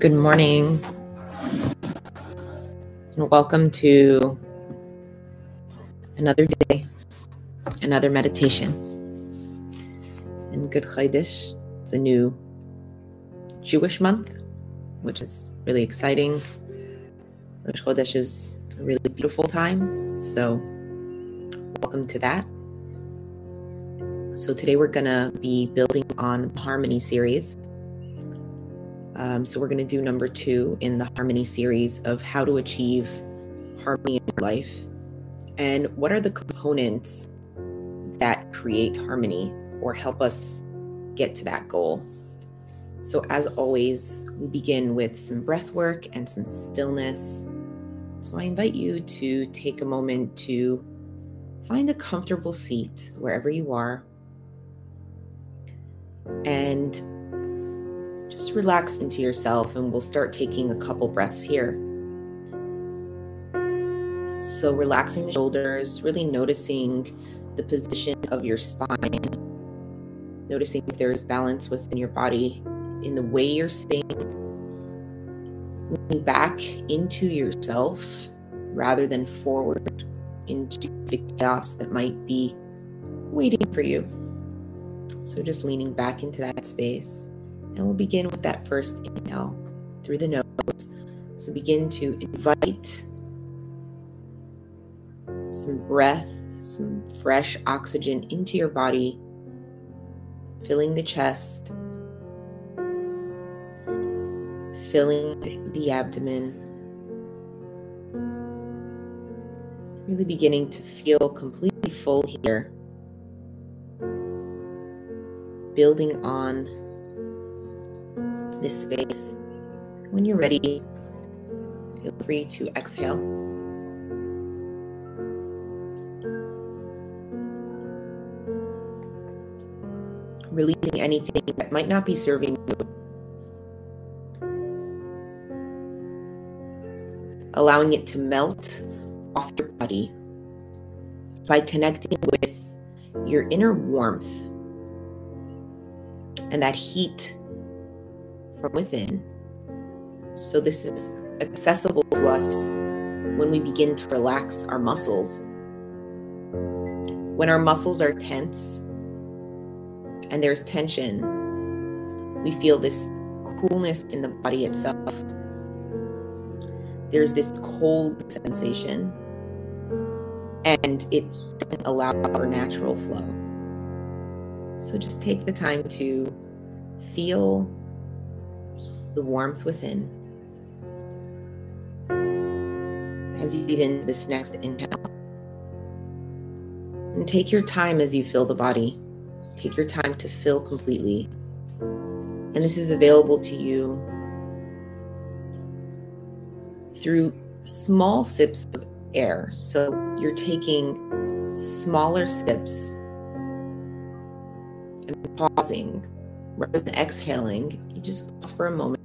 Good morning, and welcome to another day, another meditation. And Good Chodesh, it's a new Jewish month, which is really exciting. Rosh Chodesh is a really beautiful time, so welcome to that. So today we're gonna be building on the Harmony series um, so we're going to do number two in the harmony series of how to achieve harmony in your life and what are the components that create harmony or help us get to that goal. So, as always, we begin with some breath work and some stillness. So, I invite you to take a moment to find a comfortable seat wherever you are and just relax into yourself and we'll start taking a couple breaths here. So, relaxing the shoulders, really noticing the position of your spine, noticing if there is balance within your body in the way you're staying, leaning back into yourself rather than forward into the chaos that might be waiting for you. So, just leaning back into that space. And we'll begin with that first inhale through the nose. So begin to invite some breath, some fresh oxygen into your body, filling the chest, filling the abdomen. Really beginning to feel completely full here. Building on this space. When you're ready, feel free to exhale. Releasing anything that might not be serving you. Allowing it to melt off your body by connecting with your inner warmth and that heat from within. So, this is accessible to us when we begin to relax our muscles. When our muscles are tense and there's tension, we feel this coolness in the body itself. There's this cold sensation, and it doesn't allow our natural flow. So just take the time to feel the warmth within. As you begin this next inhale, and take your time as you fill the body. Take your time to fill completely. And this is available to you through small sips of air. So you're taking smaller sips and pausing rather than exhaling, you just pause for a moment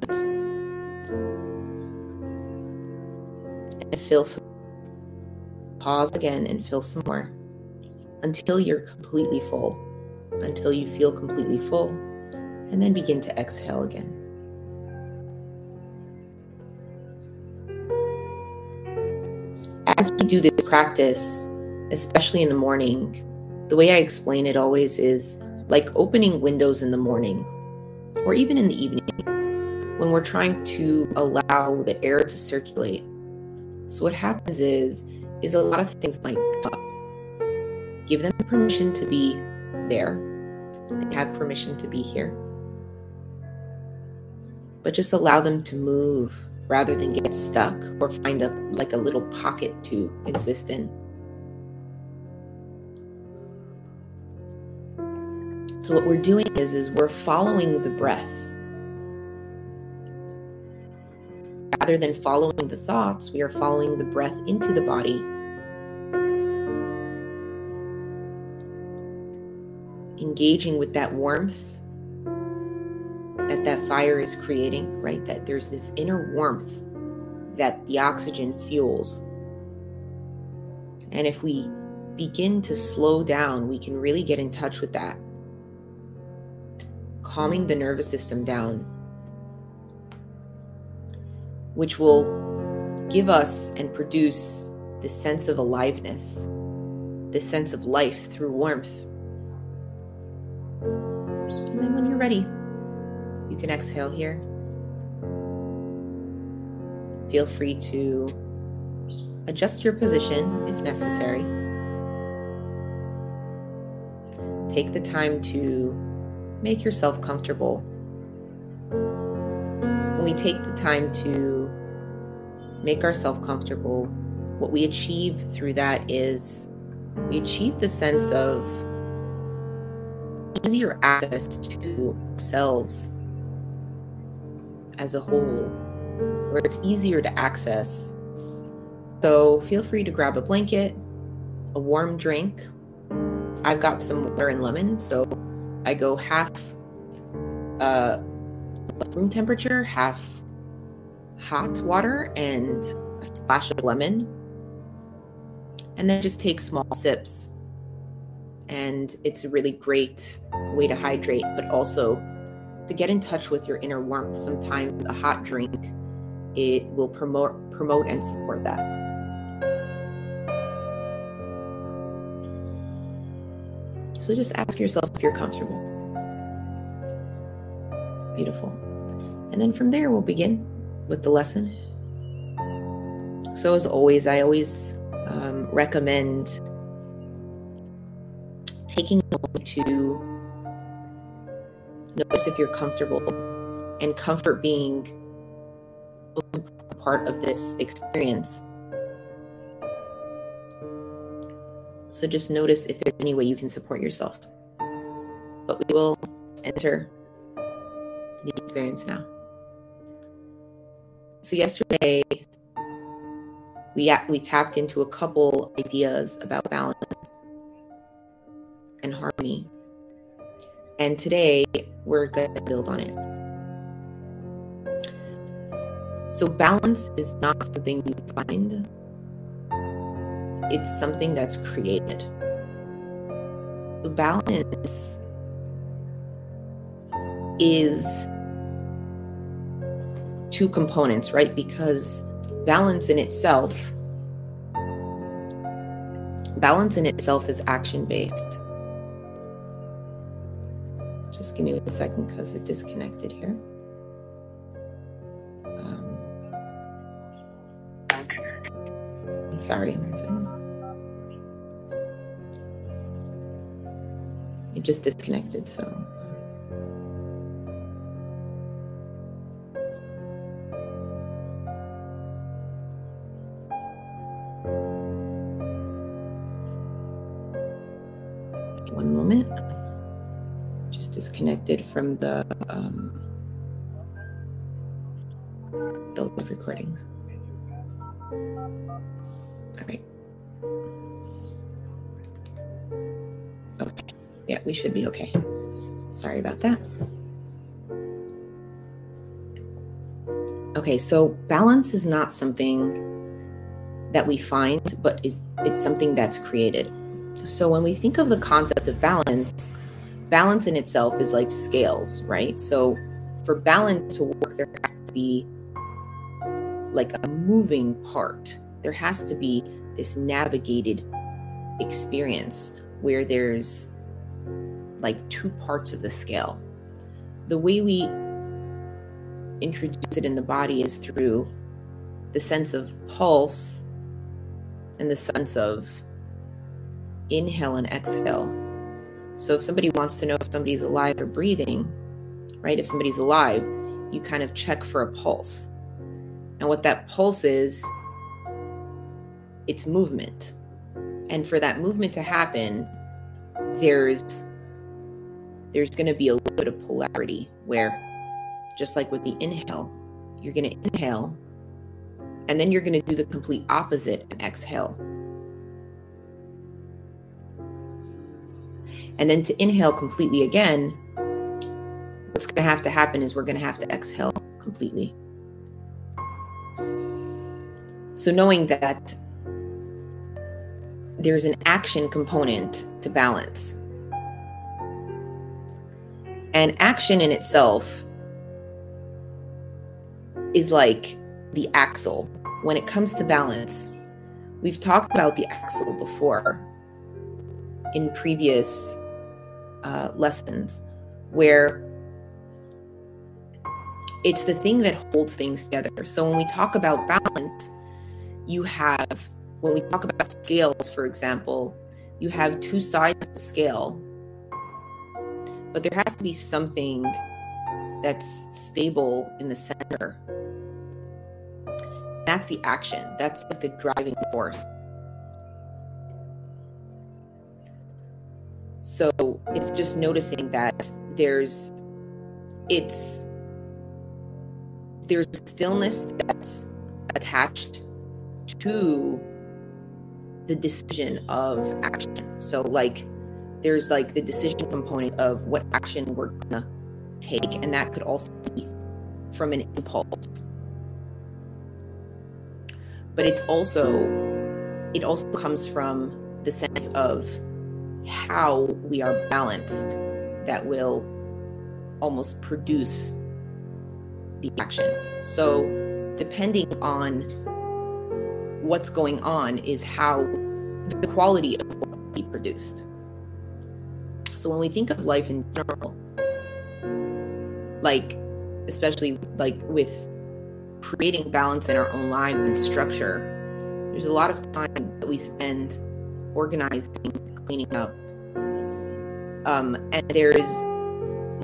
and fill some. Pause again and fill some more until you're completely full, until you feel completely full, and then begin to exhale again. As we do this practice, especially in the morning, the way I explain it always is like opening windows in the morning or even in the evening when we're trying to allow the air to circulate. So what happens is is a lot of things come up. Give them permission to be there. They have permission to be here. But just allow them to move rather than get stuck or find a like a little pocket to exist in. So what we're doing is is we're following the breath. Rather than following the thoughts, we are following the breath into the body. Engaging with that warmth that that fire is creating, right? That there's this inner warmth that the oxygen fuels. And if we begin to slow down, we can really get in touch with that calming the nervous system down. Which will give us and produce this sense of aliveness, this sense of life through warmth. And then when you're ready, you can exhale here. Feel free to adjust your position if necessary. Take the time to make yourself comfortable. We take the time to make ourselves comfortable, what we achieve through that is we achieve the sense of easier access to ourselves as a whole, where it's easier to access. So feel free to grab a blanket, a warm drink. I've got some water and lemon, so I go half uh, room temperature, half hot water, and a splash of lemon. And then just take small sips. And it's a really great way to hydrate, but also to get in touch with your inner warmth. Sometimes a hot drink it will promote promote and support that. So just ask yourself if you're comfortable. Beautiful. And then from there we'll begin with the lesson. So as always, I always um, recommend taking to Notice if you're comfortable and comfort being part of this experience. So just notice if there's any way you can support yourself. But we will enter experience now. So yesterday we we tapped into a couple ideas about balance and harmony. And today we're going to build on it. So, balance is not something you find, it's something that's created. So, balance is two components, right? Because balance in itself balance in itself is action based just give me one second because it disconnected here. Um, sorry. It just disconnected, so. Disconnected from the um, the live recordings. All right. Okay. Yeah, we should be okay. Sorry about that. Okay, so balance is not something that we find, but is it's something that's created. So when we think of the concept of balance, balance in itself is like scales, right? So for balance to work, there has to be like a moving part. There has to be this navigated experience where there's like two parts of the scale. The way we introduce it in the body is through the sense of pulse and the sense of inhale and exhale so if somebody wants to know if somebody's alive or breathing, right? If somebody's alive, you kind of check for a pulse. And what that pulse is, it's movement. And for that movement to happen, there's there's going to be a little bit of polarity where just like with the inhale, you're going to inhale and then you're going to do the complete opposite and exhale. And then to inhale completely again, what's going to have to happen is we're going to have to exhale completely. So, knowing that there's an action component to balance, and action in itself is like the axle. When it comes to balance, we've talked about the axle before in previous uh, lessons, where it's the thing that holds things together. So when we talk about balance, you have, when we talk about scales, for example, you have two sides of the scale, but there has to be something that's stable in the center. That's the action, that's like the driving force. So it's just noticing that there's, it's, there's stillness that's attached to the decision of action. So, like, there's like the decision component of what action we're gonna take, and that could also be from an impulse. But it's also, it also comes from the sense of how we are balanced that will almost produce the action. So, depending on what's going on, is how the quality of what be produced. So, when we think of life in general, like especially like with creating balance in our own lives and structure, there's a lot of time that we spend organizing, cleaning up. Um, and there's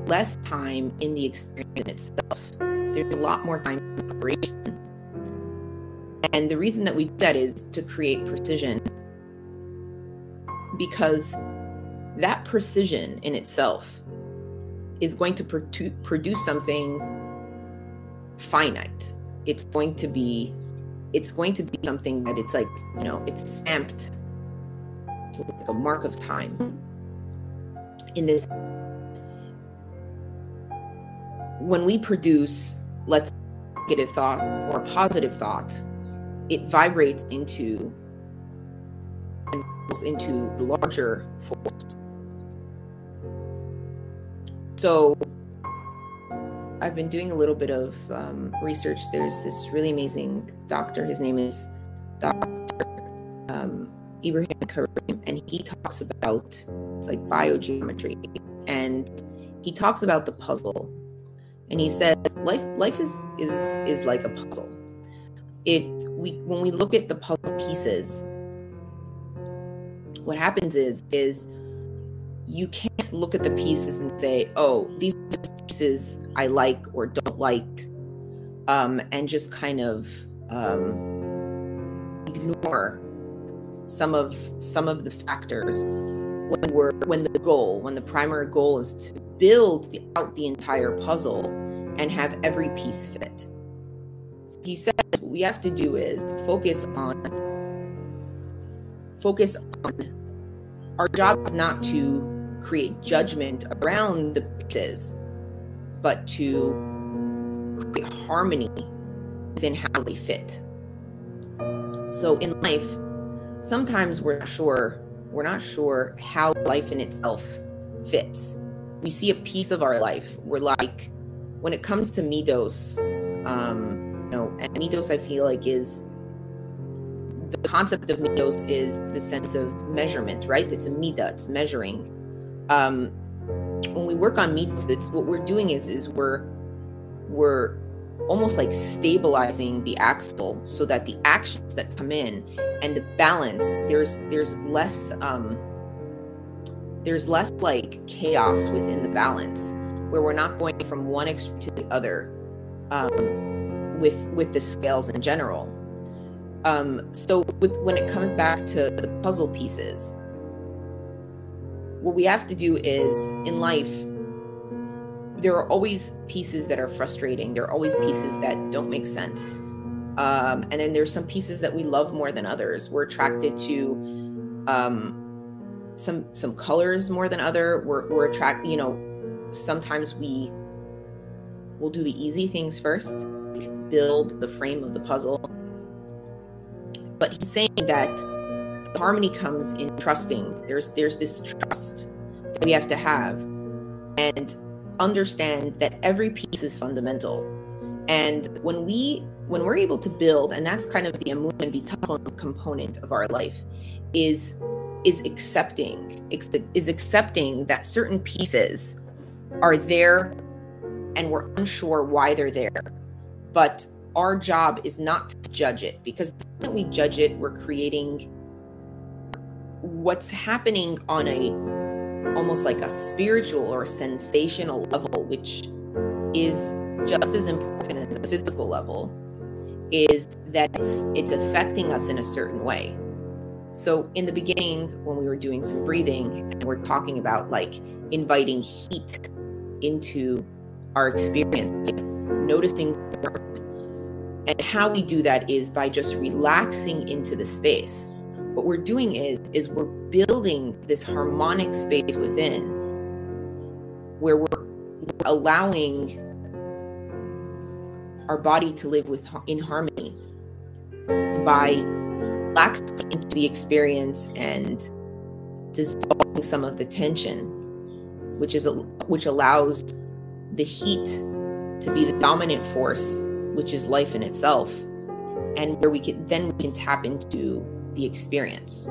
less time in the experience itself there's a lot more time for preparation. And the reason that we do that is to create precision. Because that precision in itself is going to produce something finite. It's going to be it's going to be something that it's like, you know, it's stamped like a mark of time. In this when we produce let's negative thought or positive thought, it vibrates into into the larger force. So I've been doing a little bit of um, research. There's this really amazing doctor. His name is Dr. Um, Ibrahim Karim, and he talks about it's like biogeometry, and he talks about the puzzle and he says life life is is is like a puzzle. It we when we look at the puzzle pieces what happens is is you can't look at the pieces and say oh these pieces i like or don't like um, and just kind of um, ignore some of some of the factors when we're when the goal when the primary goal is to build the, out the entire puzzle and have every piece fit. He says what we have to do is focus on focus on our job is not to create judgment around the pieces, but to create harmony within how they fit. So in life, sometimes we're not sure we're not sure how life in itself fits. We see a piece of our life. We're like, when it comes to Midos, um, you know, and Midos I feel like is the concept of Midos is the sense of measurement, right? It's a Mida, it's measuring. Um, when we work on Midos, it's what we're doing is is we're we're almost like stabilizing the axle so that the actions that come in and the balance there's there's less um there's less like chaos within the balance where we're not going from one extreme to the other um, with with the scales in general. Um, so with, when it comes back to the puzzle pieces, what we have to do is in life, there are always pieces that are frustrating. There are always pieces that don't make sense. Um, and then there's some pieces that we love more than others. We're attracted to um, some some colors more than other. We're, we're attracted, you know, sometimes we will do the easy things first, build the frame of the puzzle. But he's saying that harmony comes in trusting. There's there's this trust that we have to have and understand that every piece is fundamental And when we when we're able to build, and that's kind of the amun and bitachon component of our life, is is accepting is accepting that certain pieces are there and we're unsure why they're there. But our job is not to judge it because when we judge it, we're creating what's happening on a almost like a spiritual or a sensational level, which is just as important as the physical level, is that it's it's affecting us in a certain way. So in the beginning, when we were doing some breathing, and we're talking about like inviting heat into our experience, noticing and how we do that is by just relaxing into the space. What we're doing is is we're building this harmonic space within where we're allowing our body to live with in harmony by relaxing into the experience and dissolving some of the tension which is which allows the heat to be the dominant force which is life in itself and where we can then we can tap into the experience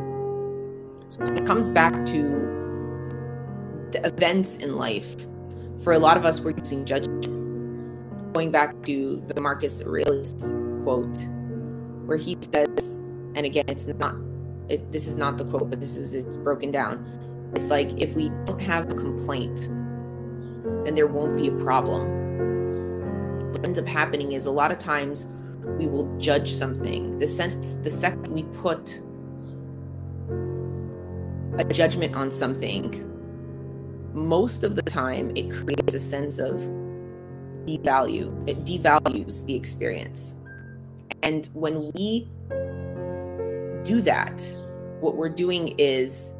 so it comes back to the events in life. For a lot of us we're using judgment. Going back to the marcus aurelius quote where he says and again it's not it, this is not the quote but this is it's broken down. It's like if we don't have a complaint then there won't be a problem. What ends up happening is a lot of times we will judge something. The sense the second we put a judgment on something, most of the time it creates a sense of devalue. It devalues the experience. And when we do that, what we're doing is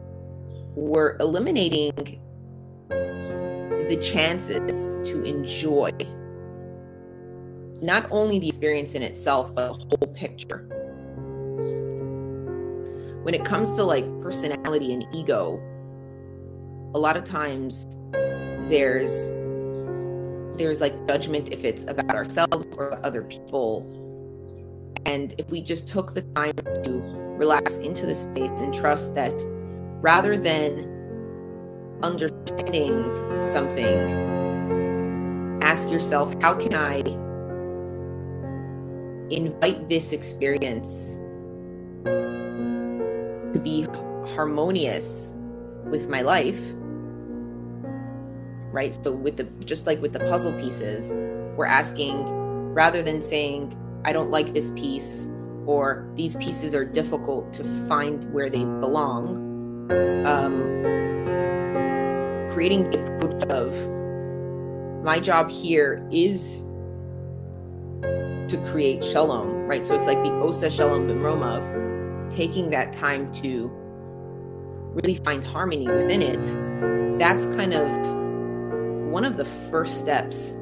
we're eliminating the chances to enjoy not only the experience in itself, but the whole picture. When it comes to like personality and ego, a lot of times there's there's like judgment if it's about ourselves or other people. And if we just took the time to relax into the space and trust that rather than understanding something, ask yourself, how can I invite this experience to be harmonious with my life right so with the just like with the puzzle pieces we're asking rather than saying i don't like this piece or these pieces are difficult to find where they belong um, creating the approach of my job here is to create shalom, right? So it's like the Osa Shalom B'mromav, taking that time to really find harmony within it. That's kind of one of the first steps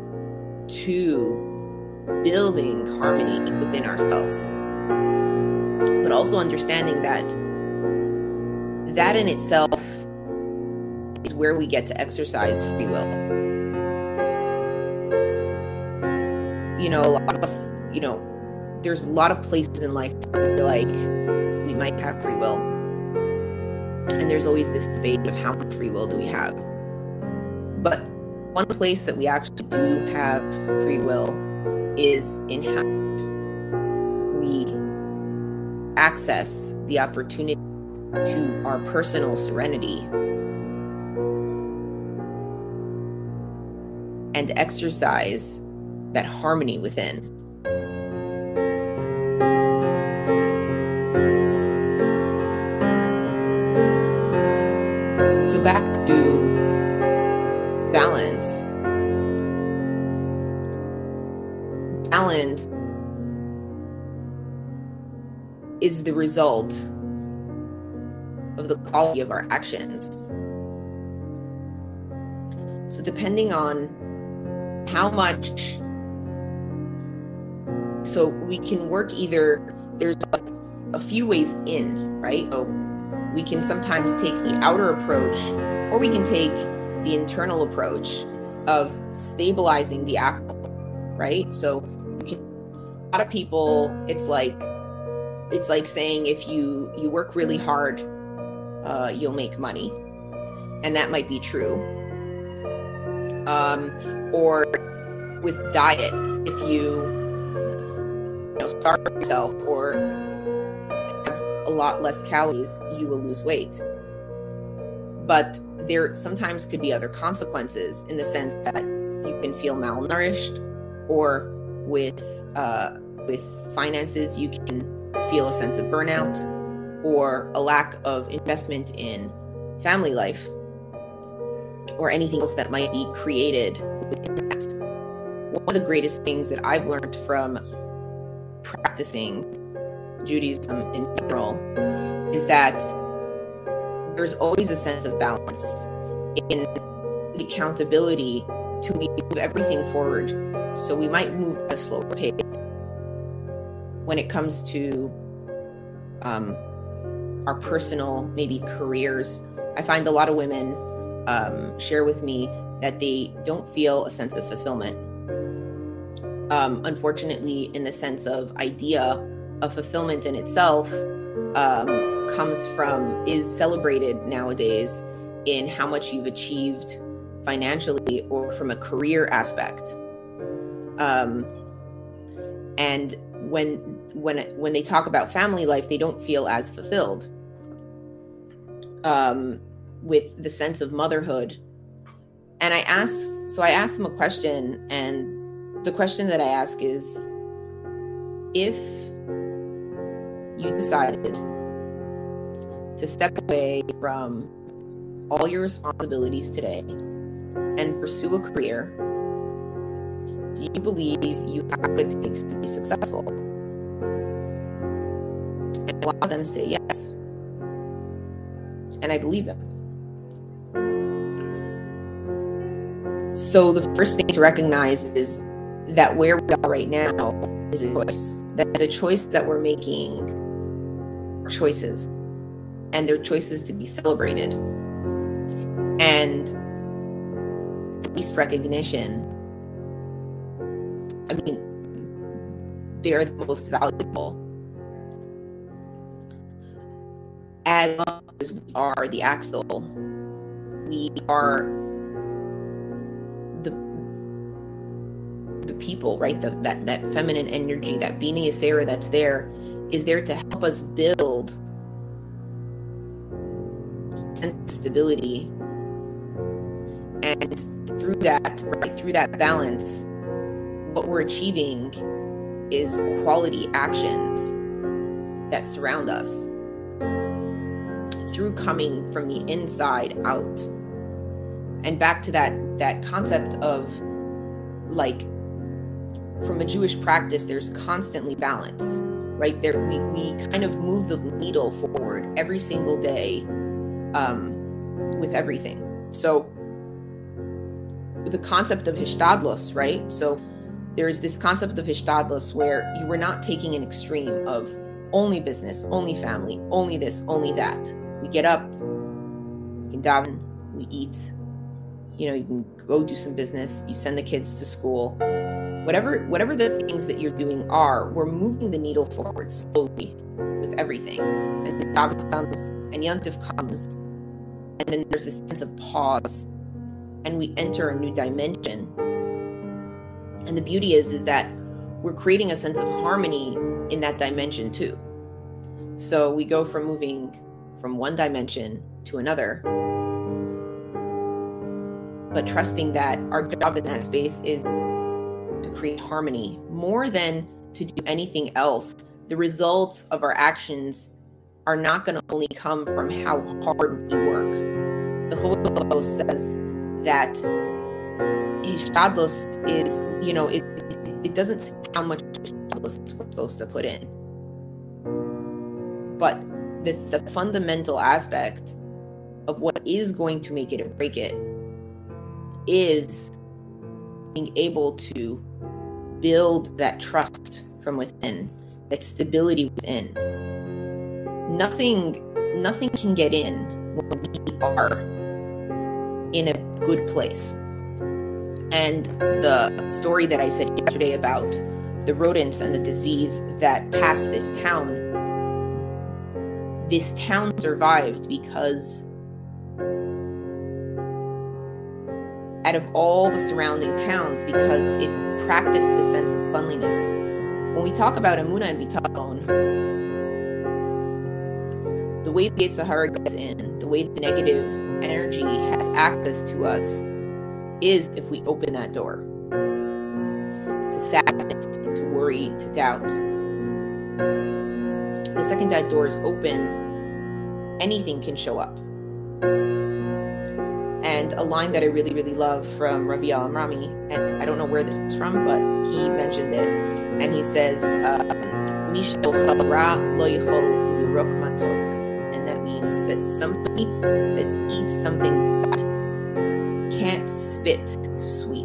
to building harmony within ourselves. But also understanding that that in itself is where we get to exercise free will you know, a lot of us, you know, there's a lot of places in life like we might have free will. And there's always this debate of how much free will do we have. But one place that we actually do have free will is in how we access the opportunity to our personal serenity and exercise that harmony within. Back to balance. Balance is the result of the quality of our actions. So, depending on how much so we can work either, there's a few ways in, right? So we can sometimes take the outer approach or we can take the internal approach of stabilizing the axle, right? So a lot of people, it's like it's like saying if you you work really hard, uh, you'll make money, and that might be true. Um, or with diet, if you you know starve yourself or a lot less calories, you will lose weight. But there sometimes could be other consequences in the sense that you can feel malnourished or with uh, with finances you can feel a sense of burnout or a lack of investment in family life or anything else that might be created. One of the greatest things that I've learned from practicing Judaism in general is that there's always a sense of balance in the accountability to move everything forward. So we might move at a slower pace when it comes to um, our personal, maybe careers. I find a lot of women um, share with me that they don't feel a sense of fulfillment. Um, unfortunately, in the sense of idea of fulfillment in itself, um, comes from is celebrated nowadays in how much you've achieved financially or from a career aspect. Um, and when when when they talk about family life, they don't feel as fulfilled um, with the sense of motherhood. And I asked, so I asked them a question, and the question that I ask is, if you decided to step away from all your responsibilities today and pursue a career, do you believe you have what it takes to be successful? And a lot of them say yes. And I believe them. So the first thing to recognize is that where we are right now is a choice. That the choice that we're making choices. And they're choices to be celebrated. And least recognition. I mean, they're the most valuable. As long as we are the axle, we are the the people, right? The, that that feminine energy, that Bina Yesera that's there, is there to help us build stability. And through that, right through that balance, what we're achieving is quality actions that surround us through coming from the inside out and back to that that concept of like from a jewish practice there's constantly balance right there we, we kind of move the needle forward every single day um, with everything so the concept of hishtadlus right so there is this concept of hishtadlus where you were not taking an extreme of only business, only family, only this, only that. We get up, we can daven, we eat, you know, you can go do some business, you send the kids to school. Whatever whatever the things that you're doing are, we're moving the needle forward slowly with everything. And Daven comes and Yontif comes, and then there's this sense of pause, and we enter a new dimension and the beauty is is that we're creating a sense of harmony in that dimension too. So we go from moving from one dimension to another, but trusting that our job in that space is to create harmony more than to do anything else. The results of our actions are not going to only come from how hard we work. The Holy Ghost says that Hishtadlus is, you know, it, it doesn't say how much we're supposed to put in. But the, the fundamental aspect of what is going to make it or break it is being able to build that trust from within, that stability within. Nothing nothing can get in when we are in a good place. And the story that I said yesterday about the rodents and the disease that passed this town, this town survived because out of all the surrounding towns, because it practiced the sense of cleanliness. When we talk about Amuna and Bitachon, the way the Sahara gets in, the way the negative energy has access to us, is if we open that door to sadness, to worry, to doubt. The second that door is open, anything can show up. And a line that I really, really love from Ravi Amrami, and I don't know where this is from, but he mentioned it, and he says, uh, and that means that somebody that eats something bad can't spit sweet.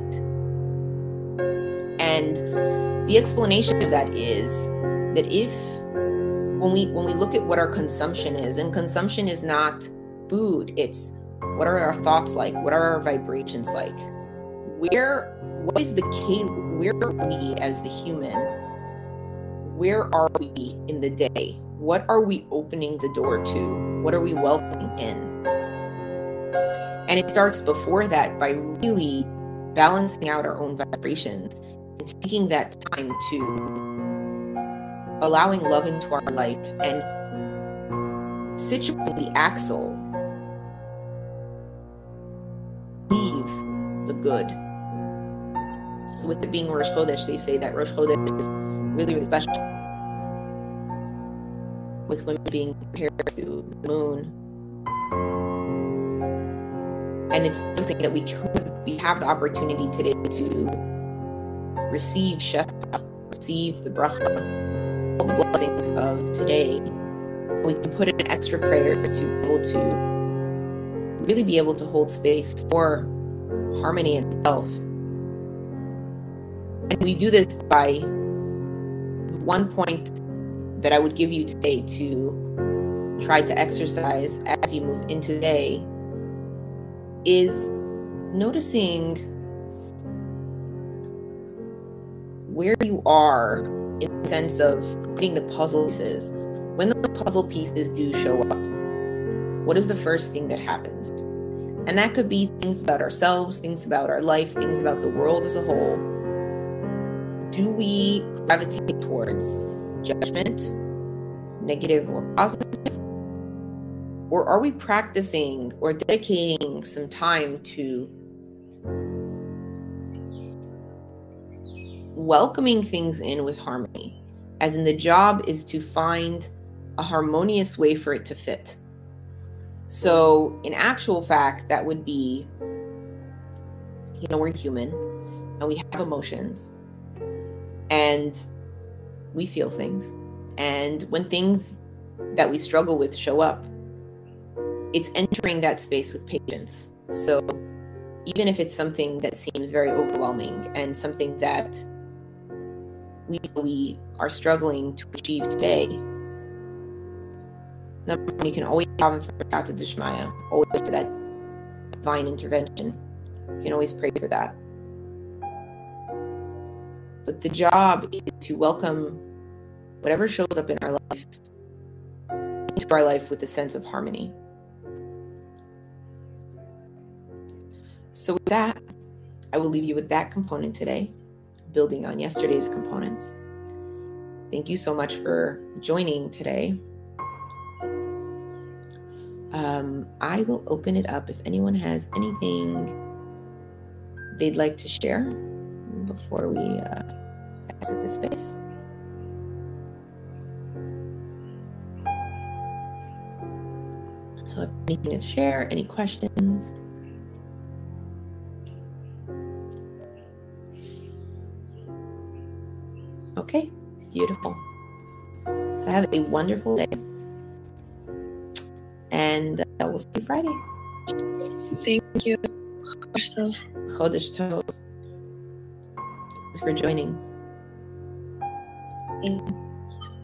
And the explanation of that is that if when we when we look at what our consumption is, and consumption is not food, it's what are our thoughts like? What are our vibrations like? Where what is the key where are we as the human? Where are we in the day? What are we opening the door to? What are we welcoming in? And it starts before that by really balancing out our own vibrations and taking that time to allowing love into our life and situating the axle. Good. So, with it being Rosh Chodesh, they say that Rosh Chodesh is really, really special. With women being compared to the moon and it's interesting that we could we have the opportunity today to receive shefa, receive the bracha, all the blessings of today. We can put in extra prayers to be able to really be able to hold space for harmony and self. And we do this by one point that I would give you today to try to exercise as you move into the day is noticing where you are in the sense of putting the puzzle pieces. When the puzzle pieces do show up, what is the first thing that happens? And that could be things about ourselves, things about our life, things about the world as a whole. Do we gravitate towards judgment, negative or positive? Or are we practicing or dedicating some time to welcoming things in with harmony? As in, the job is to find a harmonious way for it to fit. So, in actual fact, that would be you know, we're human and we have emotions and we feel things. And when things that we struggle with show up, it's entering that space with patience. So even if it's something that seems very overwhelming and something that we we are struggling to achieve today, number one, you can always have for Siyata Dishmaya, always for that divine intervention. You can always pray for that. But the job is to welcome whatever shows up in our life into our life with a sense of harmony. So, with that, I will leave you with that component today, building on yesterday's components. Thank you so much for joining today. Um, I will open it up if anyone has anything they'd like to share before we uh, exit this space. So, if anything to share, any questions? Okay, beautiful. So have a wonderful day. And uh, we'll see you Friday. Thank you. Chodesh Tov. Thanks for joining. Thank you.